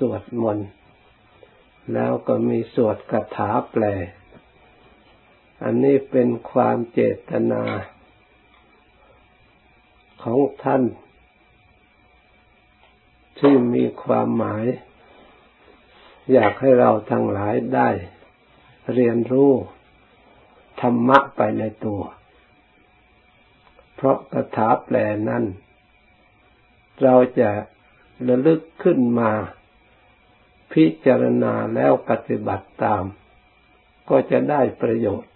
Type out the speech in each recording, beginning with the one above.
สวดมนต์ แล้วก็มีสวดคาถาแปล อันนี้เป็นความเจตนาของท่าน ที่มีความหมาย อยากให้เราทั้งหลายได้ เรียนรู้ธรรมะไปในตัว เพราะคาถาแปลนั้น เราจะระลึกขึ้นมา พิจารณาแล้วปฏิบัติตาม ก็จะได้ประโยชน์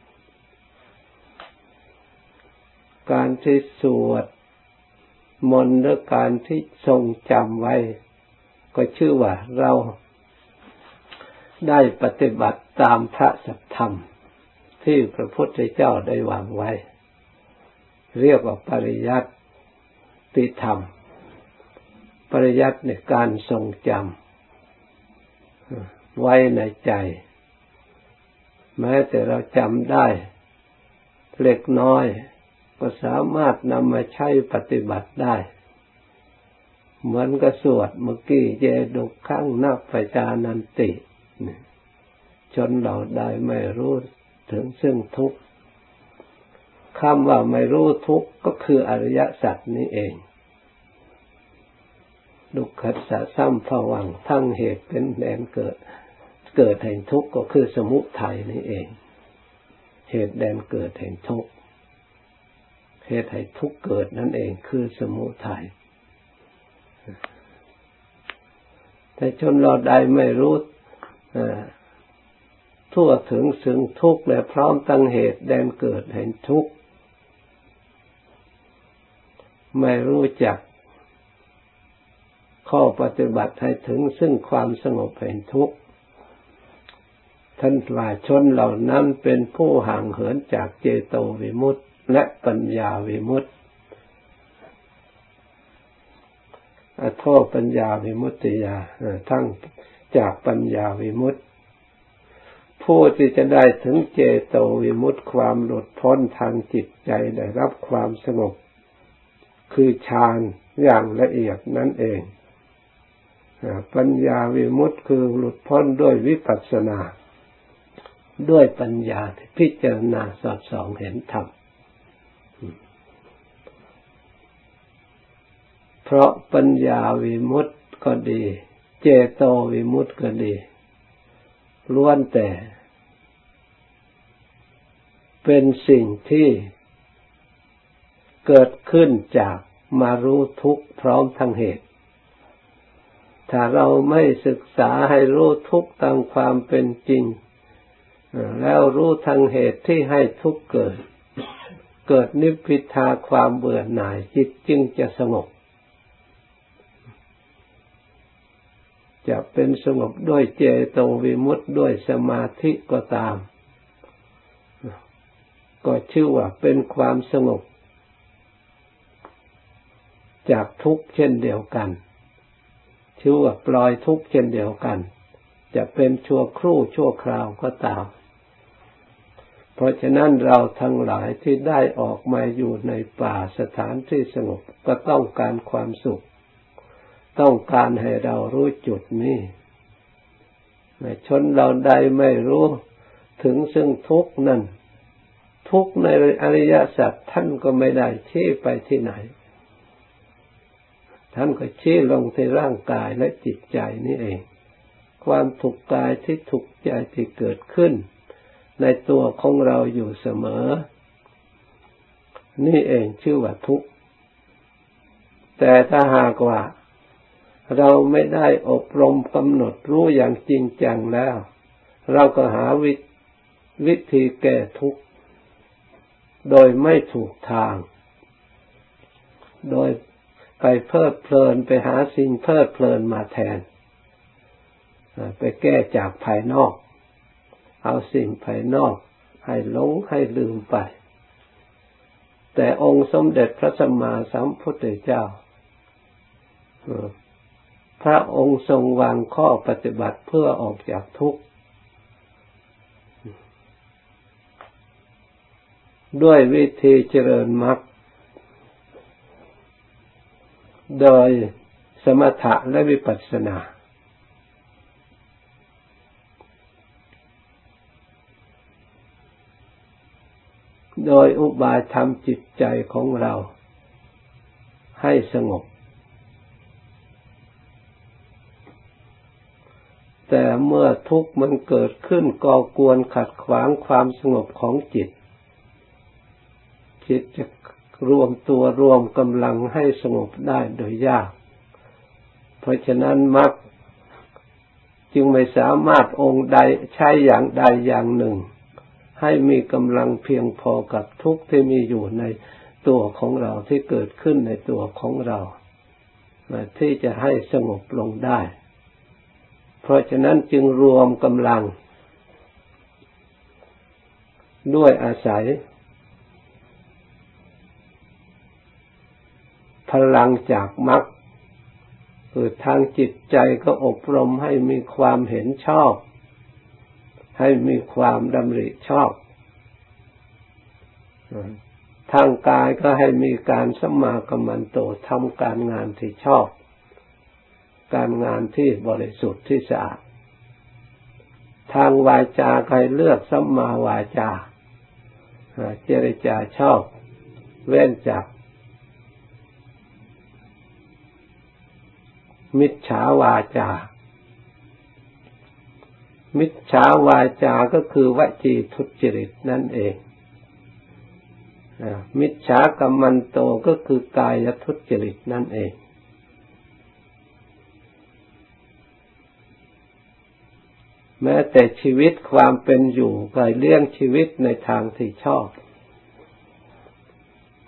การที่สวดมนต์หรือการที่ทรงจำไว้ ก็ชื่อว่าเราได้ปฏิบัติตามพระสัทธรรม ที่พระพุทธเจ้าได้วางไว้ เรียกว่าปริยัติธรรม ปริยัติในการทรงจำ ไว้ในใจ แม้แต่เราจำได้เล็กน้อย ก็สามารถนำมาใช้ปฏิบัติได้ เหมือนกับสวดเมื่อกี้เยดุขังนักปจานันติ จนเราได้ไม่รู้ถึงซึ่งทุกข์คำว่าไม่รู้ทุกข์ก็คืออริยสัจนี้เอง ดุขัสสะซ้ำผวังทั้งเหตุเป็นแดนเกิด เกิดแห่งทุกข์ก็คือสมุทัยนี่เอง เหตุแดนเกิดแห่งทุกข์เหตุให้ทุกข์เกิดนั่นเองคือสมุทัยแต่จนเราได้ไม่รู้ทั่วถึงซึ่งทุกข์และพร้อมตั้งเหตุแดนเกิดแห่งทุกข์ไม่รู้จัก ข้อปฏิบัติให้ถึงซึ่งความสงบแห่งทุกข์ท่านว่าชนเหล่านั้นเป็นผู้ห่างเหินจากเจโตวิมุตติและปัญญาวิมุตติอโทษปัญญาวิมุตติยาทั้งจากปัญญาวิมุตติผู้ที่จะได้ถึงเจโตวิมุตติความหลุดพ้นทางจิตใจได้รับความสงบ คือฌานอย่างละเอียดนั่นเอง ปัญญาวิมุตติคือหลุดพ้นด้วยวิปัสสนา ด้วยปัญญาที่พิจารณาสอดส่องเห็นธรรมเพราะปัญญาวิมุตติก็ดี เจโตวิมุตติก็ดีล้วนแต่ เป็นสิ่งที่เกิดขึ้นจากมารู้ทุกข์พร้อมทั้งเหตุ ถ้าเราไม่ศึกษาให้รู้ทุกตามความเป็นจริง แล้วรู้ทางเหตุที่ให้ทุกเกิด เกิดนิพพิทาความเบื่อหน่ายจิตจึงจะสงบ จะเป็นสงบด้วยเจโตวิมุตต์ด้วยสมาธิก็ตาม ก็ชื่อว่าเป็นความสงบ จากทุกเช่นเดียวกัน ชื่อว่าปล่อยทุกข์เช่นเดียวกัน จะเป็นชั่วครู่ชั่วคราวก็ตาม เพราะฉะนั้นเราทั้งหลายที่ได้ออกมาอยู่ในป่าสถานที่สงบก็ต้องการความสุข ต้องการให้เรารู้จุดนี้ชนเราใดไม่รู้ถึงซึ่งทุกนั้นทุกในอริยสัจท่านก็ไม่ได้ชี้ไปที่ไหน ท่านก็ชี้ลงที่ร่างกายและจิตใจนี่เอง ความถูกกายที่ถูกใจที่เกิดขึ้น ในตัวของเราอยู่เสมอ นี่เองชื่อว่าทุกข์ แต่ถ้าหากว่า เราไม่ได้อบรมกำหนดรู้อย่างจริงจังแล้ว เราก็หาวิวธีแก้ทุกข์ โดยไม่ถูกทาง โดย ไปเพลิดเพลินไปหาสิ่งเพลิดเพลินมาแทน ไปแก้จากภายนอก เอาสิ่งภายนอกให้หลงให้ลืมไป แต่องค์สมเด็จพระสัมมาสัมพุทธเจ้าพระองค์ทรงวางข้อปฏิบัติเพื่อออกจากทุกข์ ด้วยวิธีเจริญมรรค โดยสมถะและวิปัสสนา โดยอุบายทำจิตใจของเรา ให้สงบ แต่เมื่อทุกข์มันเกิดขึ้นก่อกวนขัดขวางความสงบของจิต จิตจะ รวมตัวรวมกำลังให้สงบได้โดยยาก เพราะฉะนั้นมักจึงไม่สามารถองค์ใดใช้อย่างใดอย่างหนึ่ง ให้มีกำลังเพียงพอกับทุกข์ที่มีอยู่ในตัวของเราที่เกิดขึ้นในตัวของเรา ที่จะให้สงบลงได้ เพราะฉะนั้นจึงรวมกำลัง ด้วยอาศัย ลังจากมรรคคือทางจิตใจก็อบรมให้มีความเห็นชอบ ให้มีความดำริชอบ ทางกายก็ให้มีการสมากมันโตทำการงานที่ชอบ การงานที่บริสุทธิ์ที่สะอาด ทางวาจาใครเลือกสัมมาวาจา เจริจาชอบ เว้นจาก มิจฉาวาจา มิจฉาวาจาก็คือวจีทุจริตนั่นเอง มิจฉากรรมันโตก็คือกายทุจริตนั่นเอง แม้แต่ชีวิตความเป็นอยู่ก็เลี้ยงชีวิตในทางที่ชอบ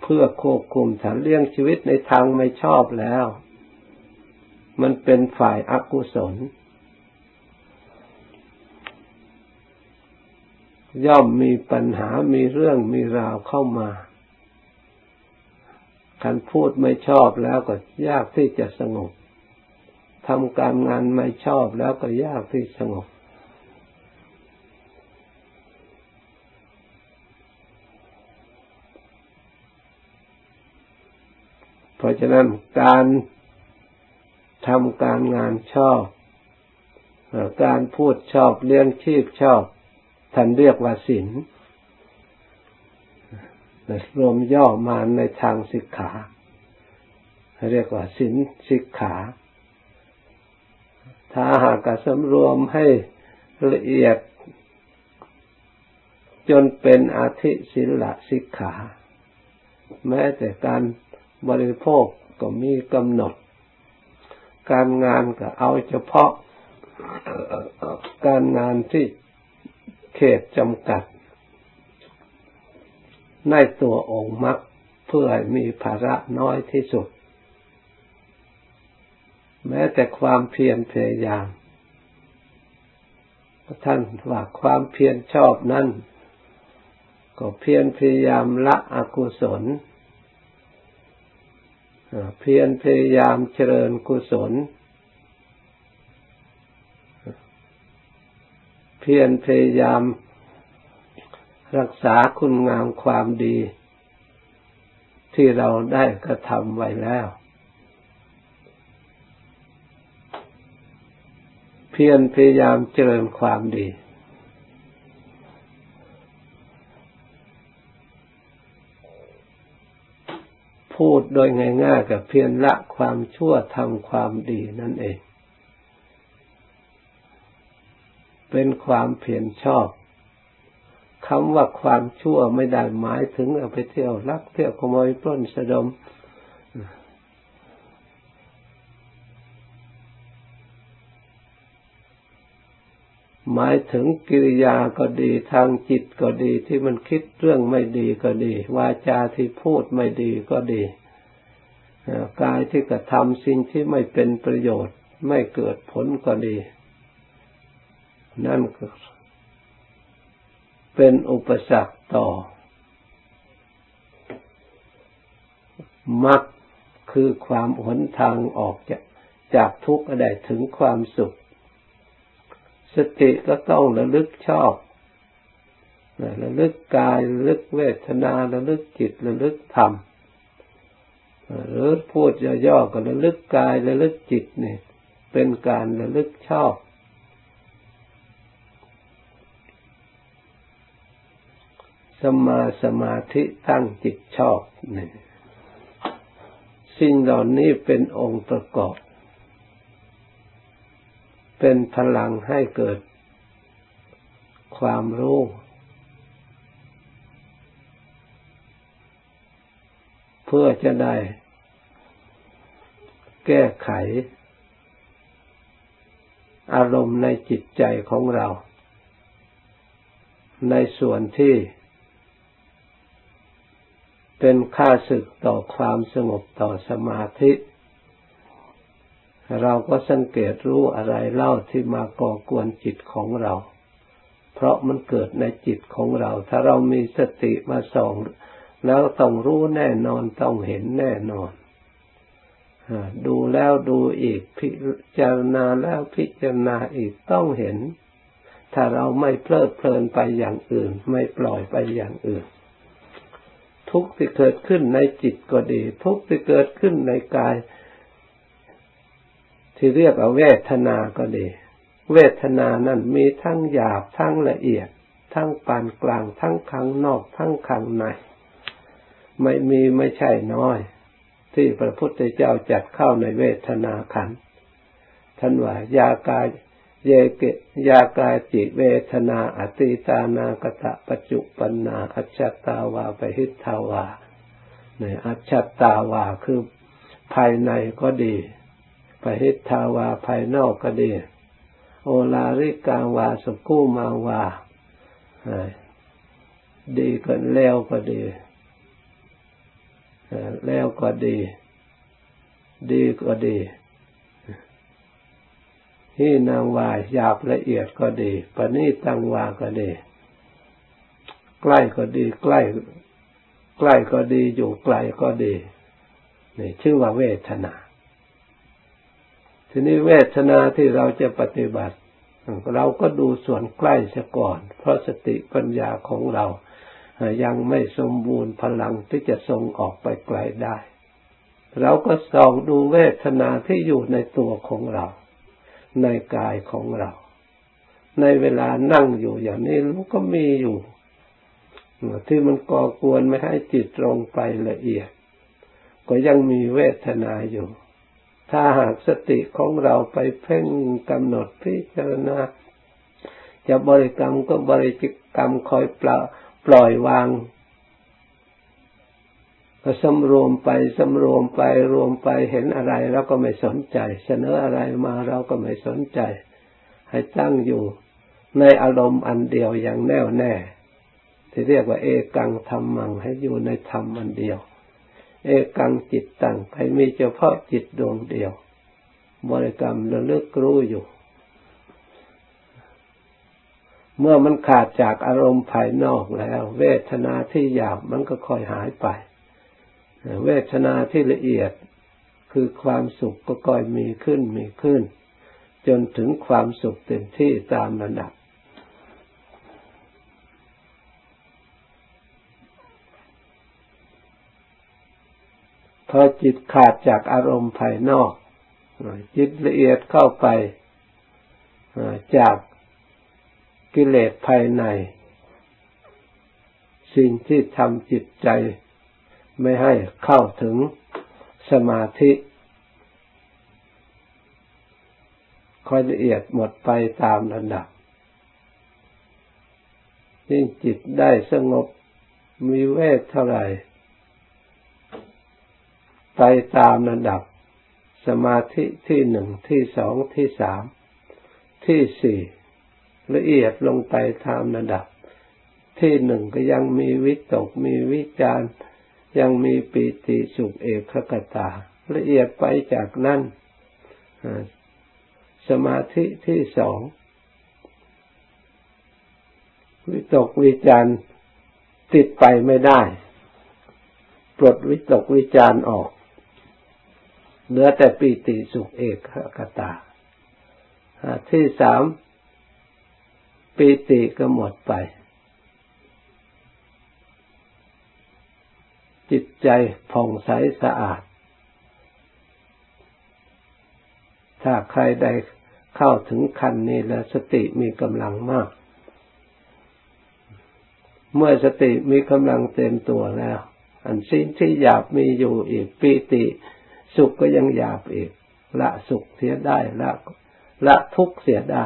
เพื่อควบคุมถ้าเลี้ยงชีวิตในทางไม่ชอบแล้ว มันเป็นฝ่ายอากุศล ย่อมมีปัญหามีเรื่องมีราวเข้ามาการพูดไม่ชอบแล้วก็ยากที่จะสงบทำการงานไม่ชอบแล้วก็ยากที่สงบ เพราะฉะนั้นการ ทำการงานชอบ การพูดชอบเลี้ยงชีพชอบท่านเรียกว่าศีลรวมย่อมาในทางสิกขา เรียกว่าศีลสิกขา ถ้าหากกสำรวมให้ละเอียด จนเป็นอาธิศิลสิกขา แม้แต่การบริโภคก็มีกำหนด การงานก็เอาเฉพาะการงานที่เขตจำกัด ในตัวองค์มรรคเพื่อให้มีภาระน้อยที่สุด แม้แต่ความเพียรพยายาม ท่านว่าความเพียรชอบนั่นก็เพียรพยายามละอกุศล เพียรพยายามเจริญกุศล เพียรพยายามรักษาคุณงามความดี ที่เราได้กระทำไว้แล้ว เพียรพยายามเจริญความดี พูดโดยง่ายๆกับเพียรละความชั่วทำความดีนั่นเอง เป็นความเพียรชอบคำว่าความชั่วไม่ได้หมายถึงเอาไปเที่ยวลักเที่ยวขโมยปล้นสะดม หมายถึงกิริยาก็ดีทางจิตก็ดีที่มันคิดเรื่องไม่ดีก็ดี วาจาที่พูดไม่ดีก็ดีกายที่กระทำสิ่งที่ไม่เป็นประโยชน์ ไม่เกิดผลก็ดี นั่นก็เป็นอุปสรรคต่อมักคือความหนทางออกจากจากทุกข์ได้ถึงความสุข สติก็ต้องระลึกชอบระลึกกายระลึกเวทนาระลึกจิตระลึกธรรมหรือพูดย่อๆก็ระลึกกายระลึกจิตเนี่ยเป็นการระลึกชอบ สมาสมาธิตั้งจิตชอบนี่สิ่งเหล่านี้เป็นองค์ประกอบ เป็นพลังให้เกิดความรู้ เพื่อจะได้แก้ไข อารมณ์ในจิตใจของเรา ในส่วนที่ เป็นค่าศึกต่อความสงบต่อสมาธิ เราก็สังเกตรู้อะไรเล่าที่มาก่อกวนจิตของเรา เพราะมันเกิดในจิตของเรา ถ้าเรามีสติมาส่อง แล้วต้องรู้แน่นอนต้องเห็นแน่นอนดูแล้วดูอีกพิจารณาแล้วพิจารณาอีกต้องเห็น ถ้าเราไม่เพลิดเพลินไปอย่างอื่น ไม่ปล่อยไปอย่างอื่น ทุกที่เกิดขึ้นในจิตก็ดี ทุกที่เกิดขึ้นในกาย ที่เรียกว่าเวทนาก็ดี เวทนานั้นมีทั้งหยาบทั้งละเอียด ทั้งปานกลาง ทั้งข้างนอก ทั้งข้างใน ไม่มีไม่ใช่น้อย ที่พระพุทธเจ้าจัดเข้าในเวทนาขันท่านว่ายากายเยเกยากาจิเวทนาอติตานากตะปัจจุปันนาอัจฉตาวาปหิทาวาเนี่ยอัจฉตาวาคือภายในก็ดี ปหิทาวาภายนอกก็ดี โอลาริกาวาสกุมาวาดีก็แล้วก็ดีแล้วก็ดี ดีก็ดีที่นางวายหยาบละเอียดก็ดีปณีตังวาก็ดี ใกล้ก็ดี ใกล้ ใกล้ก็ดีอยู่ไกลก็ดีนี่ชื่อว่าเวทนา ทีนี้เวทนาที่เราจะปฏิบัติ เราก็ดูส่วนใกล้เสียก่อน เพราะสติปัญญาของเรา ยังไม่สมบูรณ์พลังที่จะทรงออกไปไกลได้ เราก็ส่องดูเวทนาที่อยู่ในตัวของเรา ในกายของเรา ในเวลานั่งอยู่อย่างนี้มันก็มีอยู่ที่มันก่อกวนไม่ให้จิตลงไปละเอียด ก็ยังมีเวทนาอยู่ ถ้าหากสติของเราไปเพ่งกำหนดพิจารณาจะบริกรรมก็บริกรรมคอยปล่ปล่อยวางก็สำรวมไปสำรวมไปรวมไปเห็นอะไรเราก็ไม่สนใจ เสนออะไรมาเราก็ไม่สนใจ ให้ตั้งอยู่ในอารมณ์อันเดียวอย่างแน่วแน่ ที่เรียกว่าเอกังธรรมังให้อยู่ในธรรมอันเดียว เอกังจิตตังให้มีเฉพาะจิตดวงเดียว บริกรรมระลึกรู้อยู่ เมื่อมันขาดจากอารมณ์ภายนอกแล้ว เวทนาที่หยาบมันก็ค่อยหายไป เวทนาที่ละเอียดคือความสุขก็ก่อยมีขึ้นมีขึ้น จนถึงความสุขเต็มที่ตามระดับ พอจิตขาดจากอารมณ์ภายนอก จิตละเอียดเข้าไปจากกิเลสภายใน สิ่งที่ทำจิตใจไม่ให้เข้าถึงสมาธิค่อยละเอียดหมดไปตามระดับยิ่งจิตได้สงบมีเวทเท่าไหร่ ไปตามระดับสมาธิที่หนึ่งที่สองที่สามที่สี่ละเอียดลงไปตามระดับ ที่หนึ่งก็ยังมีวิตกมีวิจารณ์ยังมีปีติสุขเอกขตา ละเอียดไปจากนั้นสมาธิที่สองวิตกวิจารติดไปไม่ได้ ปลดวิตกวิจารออก เหลือแต่ปีติสุขเอกขตาที่สามปีติก็หมดไป จิตใจผ่องใสสะอาด ถ้าใครได้เข้าถึงขั้นนี้แล้วสติมีกำลังมาก เมื่อสติมีกำลังเต็มตัวแล้ว อันสิ้นที่หยาบมีอยู่อีกปีติ สุขก็ยังหยาบอีก ละสุขเสียได้ละละทุกข์เสียได้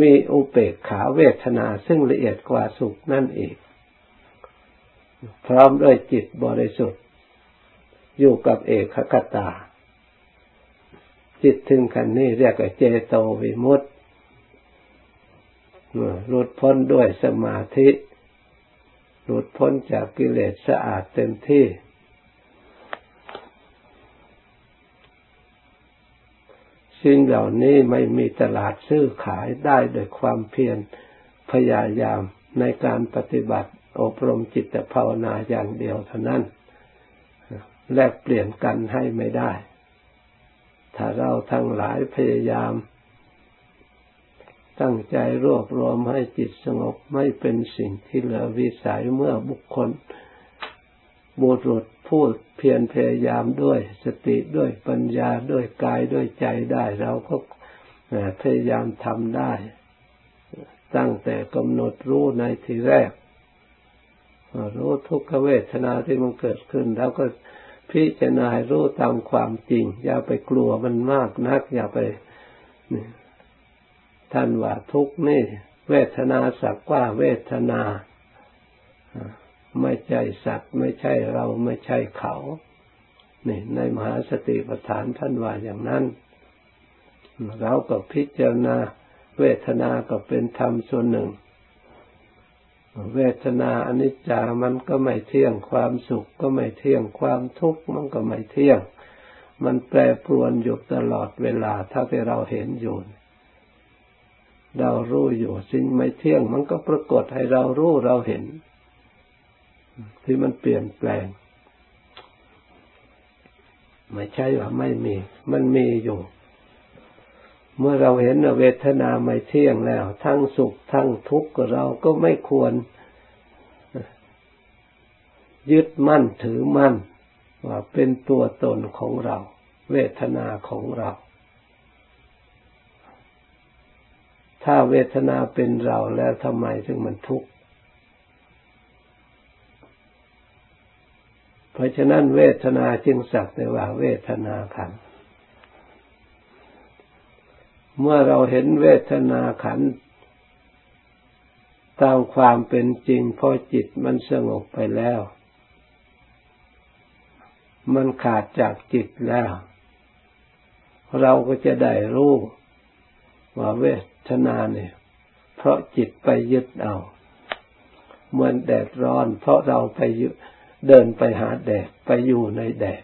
มีอุเบกขาเวทนาซึ่งละเอียดกว่าสุขนั่นเองพร้อมด้วยจิตบริสุทธิ์ อยู่กับเอกคตา จิตถึงขันนี้เรียกว่าเจโตวิมุตติหลุดพ้นด้วยสมาธิ หลุดพ้นจากกิเลสสะอาดเต็มที่ สิ่งเหล่านี้ไม่มีตลาดซื้อขายได้โดยความเพียรพยายามในการปฏิบัติอบรมจิตภาวนาอย่างเดียวเท่านั้นแลกเปลี่ยนกันให้ไม่ได้ ถ้าเราทั้งหลายพยายาม ตั้งใจรวบรวมให้จิตสงบไม่เป็นสิ่งที่เหลือวิสัยเมื่อบุคคล บุรุษพูดเพียรพยายามด้วยสติด้วยปัญญาด้วยกายด้วยใจได้เราก็พยายามทำได้ ตั้งแต่กำหนดรู้ในทีแรก รู้ทุกขเวทนาที่มันเกิดขึ้น แล้วก็พิจารณารู้ตามความจริง อย่าไปกลัวมันมากนัก อย่าไปท่านว่าทุกนี่ เวทนาสักว่าเวทนา ไม่ใช่สัตว์ ไม่ใช่เราไม่ใช่เขานี่ในมหาสติปัฏฐานท่านว่าอย่างนั้น เราก็พิจารณาเวทนาก็เป็นธรรมส่วนหนึ่ง เวทนาอนิจจามันก็ไม่เที่ยงความสุขก็ไม่เที่ยงความทุกข์มันก็ไม่เที่ยง มันแปรปรวนอยู่ตลอดเวลาถ้าที่เราเห็นอยู่เรารู้อยู่สิ่งไม่เที่ยง มันก็ปรากฏให้เรารู้เราเห็น ที่มันเปลี่ยนแปลง ไม่ใช่ว่าไม่มี มันมีอยู่ เมื่อเราเห็นเวทนาไม่เที่ยงแล้ว ทั้งสุขทั้งทุกข์เราก็ไม่ควร ยึดมั่นถือมั่น ว่าเป็นตัวตนของเรา เวทนาของเราถ้าเวทนาเป็นเราแล้วทำไมถึงมันทุกข์ เพราะฉะนั้นเวทนาจึงสักแต่ว่าเวทนาขัน เมื่อเราเห็นเวทนาขันตามความเป็นจริงพอจิตมันสงบไปแล้ว มันขาดจากจิตแล้ว เราก็จะได้รู้ว่าเวทนาเนี่ย เพราะจิตไปยึดเอาเหมือนแดดร้อน เพราะเราไปยึด เดินไปหาแดดไปอยู่ในแดด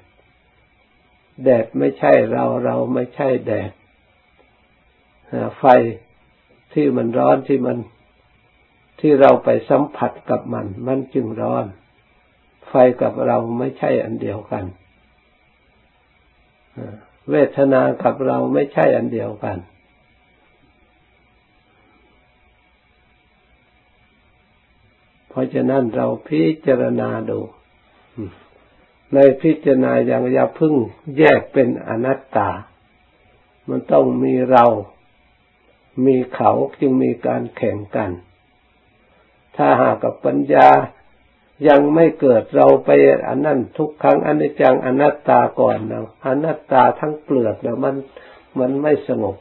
แดดไม่ใช่เราเราไม่ใช่แดดไฟที่มันร้อนที่มันที่เราไปสัมผัสกับมัน มันจึงร้อน ไฟกับเราไม่ใช่อันเดียวกันเวทนากับเราไม่ใช่อันเดียวกัน เพราะฉะนั้นเราพิจารณาดู ในพิจารณาอย่างอย่าพึ่งแยกเป็นอนัตตา มันต้องมีเรา มีเขาจึงมีการแข่งกัน ถ้าหากกับปัญญายังไม่เกิดเราไปอันนั้นทุกครั้งอนิจจังอนัตตาก่อนนะอนัตตาทั้งเปลือกแล้วมันมันไม่สงบ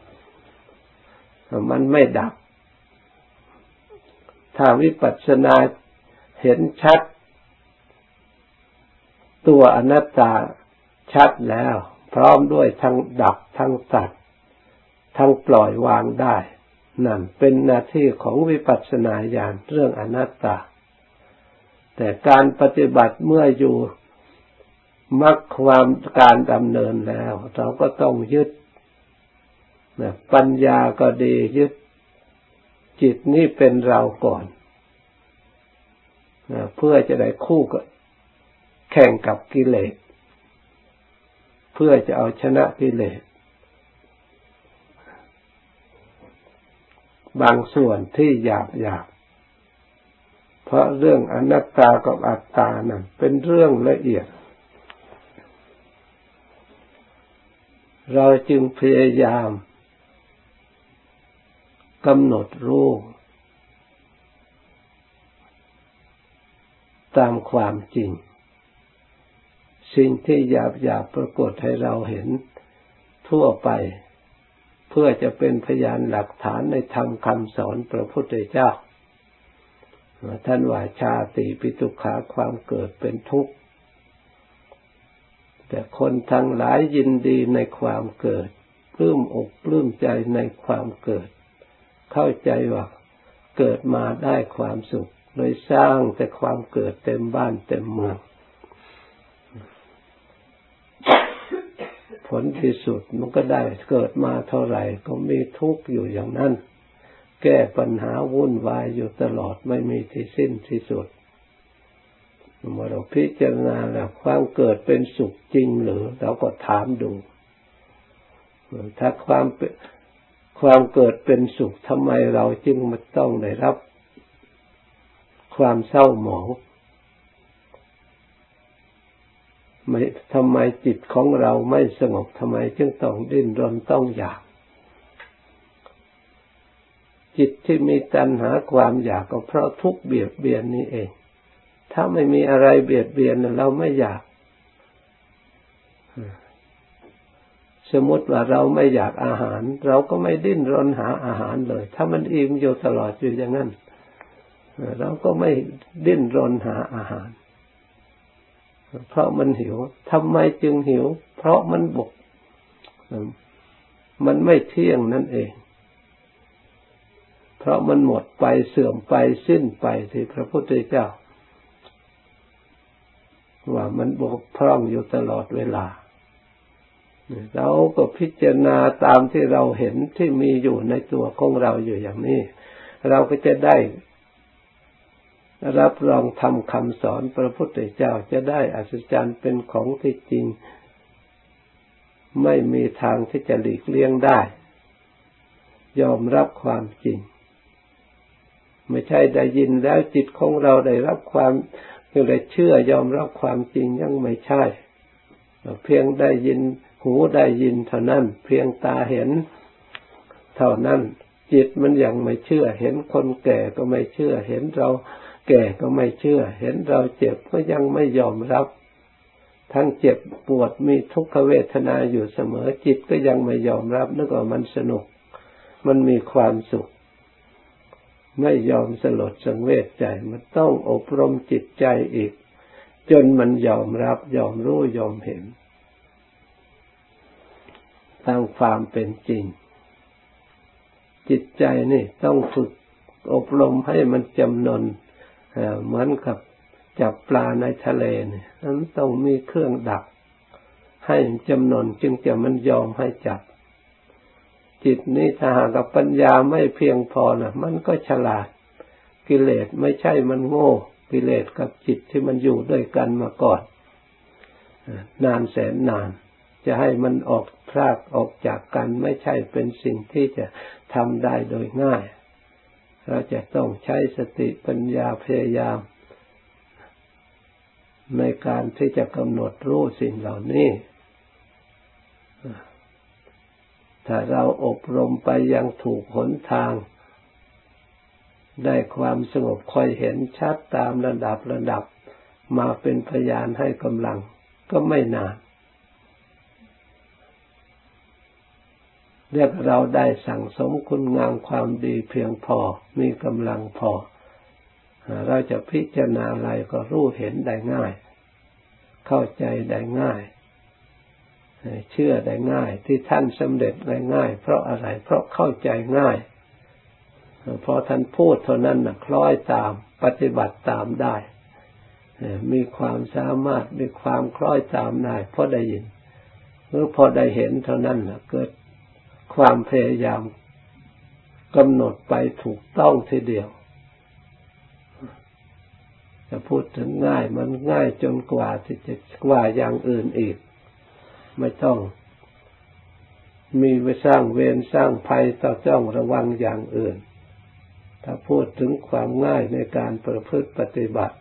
มันไม่ดับ ถ้าวิปัสสนาเห็นชัด ตัวอนัตตาชัดแล้ว พร้อมด้วยทั้งดับทั้งตัดทั้งปล่อยวางได้นั่นเป็นหน้าที่ของวิปัสสนาญาณเรื่องอนัตตา แต่การปฏิบัติเมื่ออยู่มักความการดำเนินแล้ว เราก็ต้องยึดปัญญาก็ดียึดจิตนี่เป็นเราก่อนเพื่อจะได้คู่กับ แข่งกับกิเลส เพื่อจะเอาชนะกิเลส บางส่วนที่หยาบหยาบเพราะเรื่องอนัตตากับอัตตานั้นเป็นเรื่องละเอียด เราจึงพยายามกำหนดรูปตามความจริง สิ่งที่หยาบหยาบปรากฏให้เราเห็นทั่วไป เพื่อจะเป็นพยานหลักฐานในธรรมคำสอนพระพุทธเจ้า ท่านว่าชาติปิตุขาความเกิดเป็นทุกข์ แต่คนทั้งหลายยินดีในความเกิดปลื้มอกปลื้มใจในความเกิด เข้าใจว่าเกิดมาได้ความสุข เลยสร้างแต่ความเกิดเต็มบ้านเต็มเมือง ผ ลที่สุดมันก็ได้เกิดมาเท่าไหร่ก็มีทุกข์อยู่อย่างนั้น แก้ปัญหาวุ่นวายอยู่ตลอดไม่มีที่สิ้นที่สุดเมื่อเราพิจารณาแล้วความเกิดเป็นสุขจริงหรือเราก็ถามดู ถ้าความความเกิดเป็นสุขทำไมเราจึงมาต้องได้รับ ความเศร้าหมอง ไม่ทำไมจิตของเราไม่สงบทำไมจึงต้องดิ้นรนต้องอยาก จิตที่มีตัณหาความอยากก็เพราะทุกเบียดเบียนนี่เอง ถ้าไม่มีอะไรเบียดเบียนเราไม่อยาก สมมติว่าเราไม่อยากอาหาร เราก็ไม่ดิ้นรนหาอาหารเลย ถ้ามันอิ่มอยู่ตลอดอยู่อย่างนั้นเราก็ไม่ดิ้นรนหาอาหาร เพราะมันหิวทำไมจึงหิว เพราะมันบก มันไม่เที่ยงนั่นเอง เพราะมันหมดไปเสื่อมไปสิ้นไปที่พระพุทธเจ้า ว่ามันบกพร่องอยู่ตลอดเวลาเราก็พิจารณาตามที่เราเห็นที่มีอยู่ในตัวของเราอยู่อย่างนี้ เราก็จะได้ รับรองทำคำสอนพระพุทธเจ้าจะได้อัศจรรย์เป็นของที่จริง ไม่มีทางที่จะหลีกเลี่ยงได้ ยอมรับความจริง ไม่ใช่ได้ยินแล้วจิตของเราได้รับความยังได้เชื่อยอมรับความจริงยังไม่ใช่ เพียงได้ยินหูได้ยินเท่านั้น เพียงตาเห็น เท่านั้น จิตมันยังไม่เชื่อ เห็นคนแก่ก็ไม่เชื่อเห็นเรา แก่ก็ไม่เชื่อ เห็นเราเจ็บก็ยังไม่ยอมรับ ทั้งเจ็บปวดมีทุกขเวทนาอยู่เสมอจิตก็ยังไม่ยอมรับนึกว่ามันสนุก มันมีความสุข ไม่ยอมสลดสังเวชใจมันต้องอบรมจิตใจอีก จนมันยอมรับ ยอมรู้ยอมเห็นตามความเป็นจริง จิตใจนี่ต้องฝึกอบรมให้มันจำนน เหมือนกับจับปลาในทะเลเนี่ยมันต้องมีเครื่องดัก ให้จำนวนจึงจะมันยอมให้จับ จิตนี้ถ้าหากปัญญาไม่เพียงพอนะมันก็ฉลาด กิเลสไม่ใช่มันโง่ กิเลสกับจิตที่มันอยู่ด้วยกันมาก่อน นานแสนนาน จะให้มันออกพรากออกจากกันไม่ใช่เป็นสิ่งที่จะทำได้โดยง่าย เราจะต้องใช้สติปัญญาพยายาม ในการที่จะกำหนดรู้สิ่งเหล่านี้ ถ้าเราอบรมไปยังถูกหนทาง ได้ความสงบค่อยเห็นชัดตามระดับระดับมาเป็นพยานให้กำลังก็ไม่นาน เรียกเราได้สั่งสมคุณงามความดีเพียงพอ มีกำลังพอ เราจะพิจารณาอะไรก็รู้เห็นได้ง่าย เข้าใจได้ง่าย เชื่อได้ง่าย ที่ท่านสำเร็จได้ง่าย เพราะอะไร เพราะเข้าใจง่าย พอท่านพูดเท่านั้นนะคล้อยตามปฏิบัติตามได้ มีความสามารถมีความคล้อยตามได้เพราะได้ยินหรือพอได้เห็นเท่านั้นนะเกิด ความพยายามกำหนดไปถูกต้องทีเดียว จะพูดถึงง่ายมันง่ายจนกว่าที่จะกว่าอย่างอื่นอีก ไม่ต้อง มีไปสร้างเวรสร้างภัยต้องจ้องระวังอย่างอื่น ถ้าพูดถึงความง่ายในการประพฤติปฏิบัติ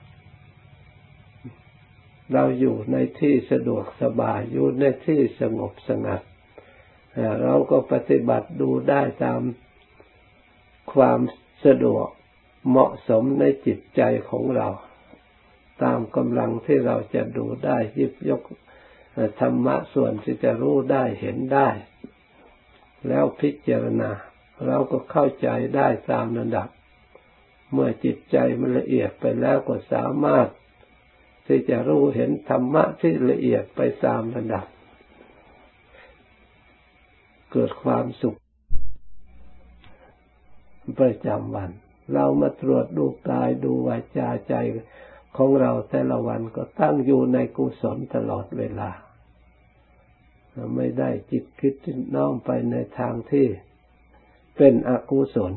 เราอยู่ในที่สะดวกสบายอยู่ในที่สงบสงัด เราก็ปฏิบัติดูได้ตามความสะดวกเหมาะสมในจิตใจของเรา ตามกำลังที่เราจะดูได้ยิบยกธรรมะส่วนที่จะรู้ได้เห็นได้ แล้วพิจารณา เราก็เข้าใจได้ตามระดับ เมื่อจิตใจมันละเอียดไปแล้วก็สามารถ ที่จะรู้เห็นธรรมะที่ละเอียดไปตามระดับ เกิดความสุขประจำวัน เรามาตรวจดูกายดูวาจาใจของเราแต่ละวันก็ตั้งอยู่ในกุศลตลอดเวลา ไม่ได้จิตคิดน้อมไปในทางที่เป็นอกุศล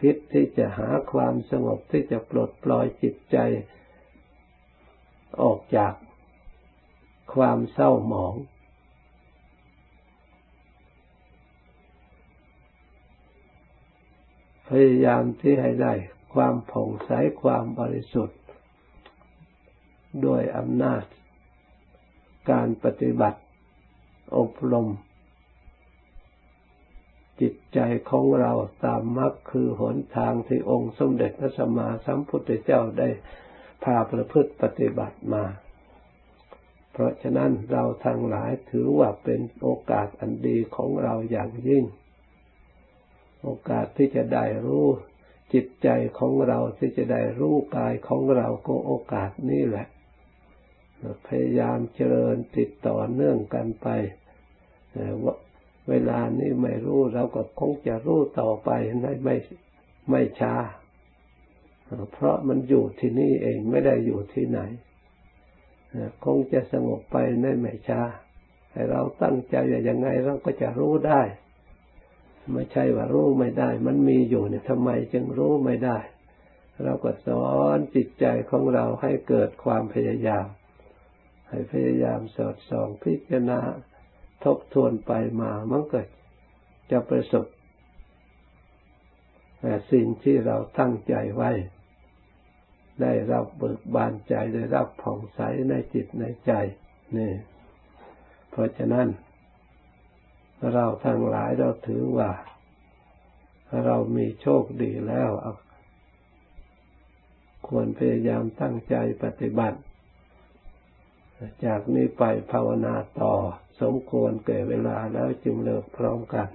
คิดที่จะหาความสงบที่จะปลดปล่อยจิตใจออกจากความเศร้าหมอง พยายามที่ให้ได้ความผ่องใสความบริสุทธิ์ด้วยอำนาจการปฏิบัติอบรม จิตใจของเราตามมรรคคือหนทางที่องค์สมเด็จพระสัมมาสัมพุทธเจ้าได้พาประพฤติปฏิบัติมา เพราะฉะนั้นเราทั้งหลายถือว่าเป็นโอกาสอันดีของเราอย่างยิ่ง โอกาสที่จะได้รู้จิตใจของเราที่จะได้รู้กายของเราก็โอกาสนี้แหละ พยายามเจริญติดต่อเนื่องกันไปเวลานี้ไม่รู้เราก็คงจะรู้ต่อไปไม่ไม่ไม่ช้า เพราะมันอยู่ที่นี่เองไม่ได้อยู่ที่ไหน คงจะสงบไปในไม่ช้าให้เราตั้งใจอย่างไงเราก็จะรู้ได้ ไม่ใช่ว่ารู้ไม่ได้ มันมีอยู่เนี่ยทำไมจึงรู้ไม่ได้ เราก็สอนจิตใจของเราให้เกิดความพยายาม ให้พยายามสอดส่องพิจารณาทบทวนไปมามันก็จะประสบสิ่งที่เราตั้งใจไว้ ได้รับเบิกบานใจได้รับผ่องใสในจิตในใจนี่เพราะฉะนั้น เราทั้งหลายเราถือว่า เรามีโชคดีแล้วควรพยายามตั้งใจปฏิบัติ จากนี้ไปภาวนาต่อ สมควรเก่เวลาแล้วจึงเลิกพร้อมกัน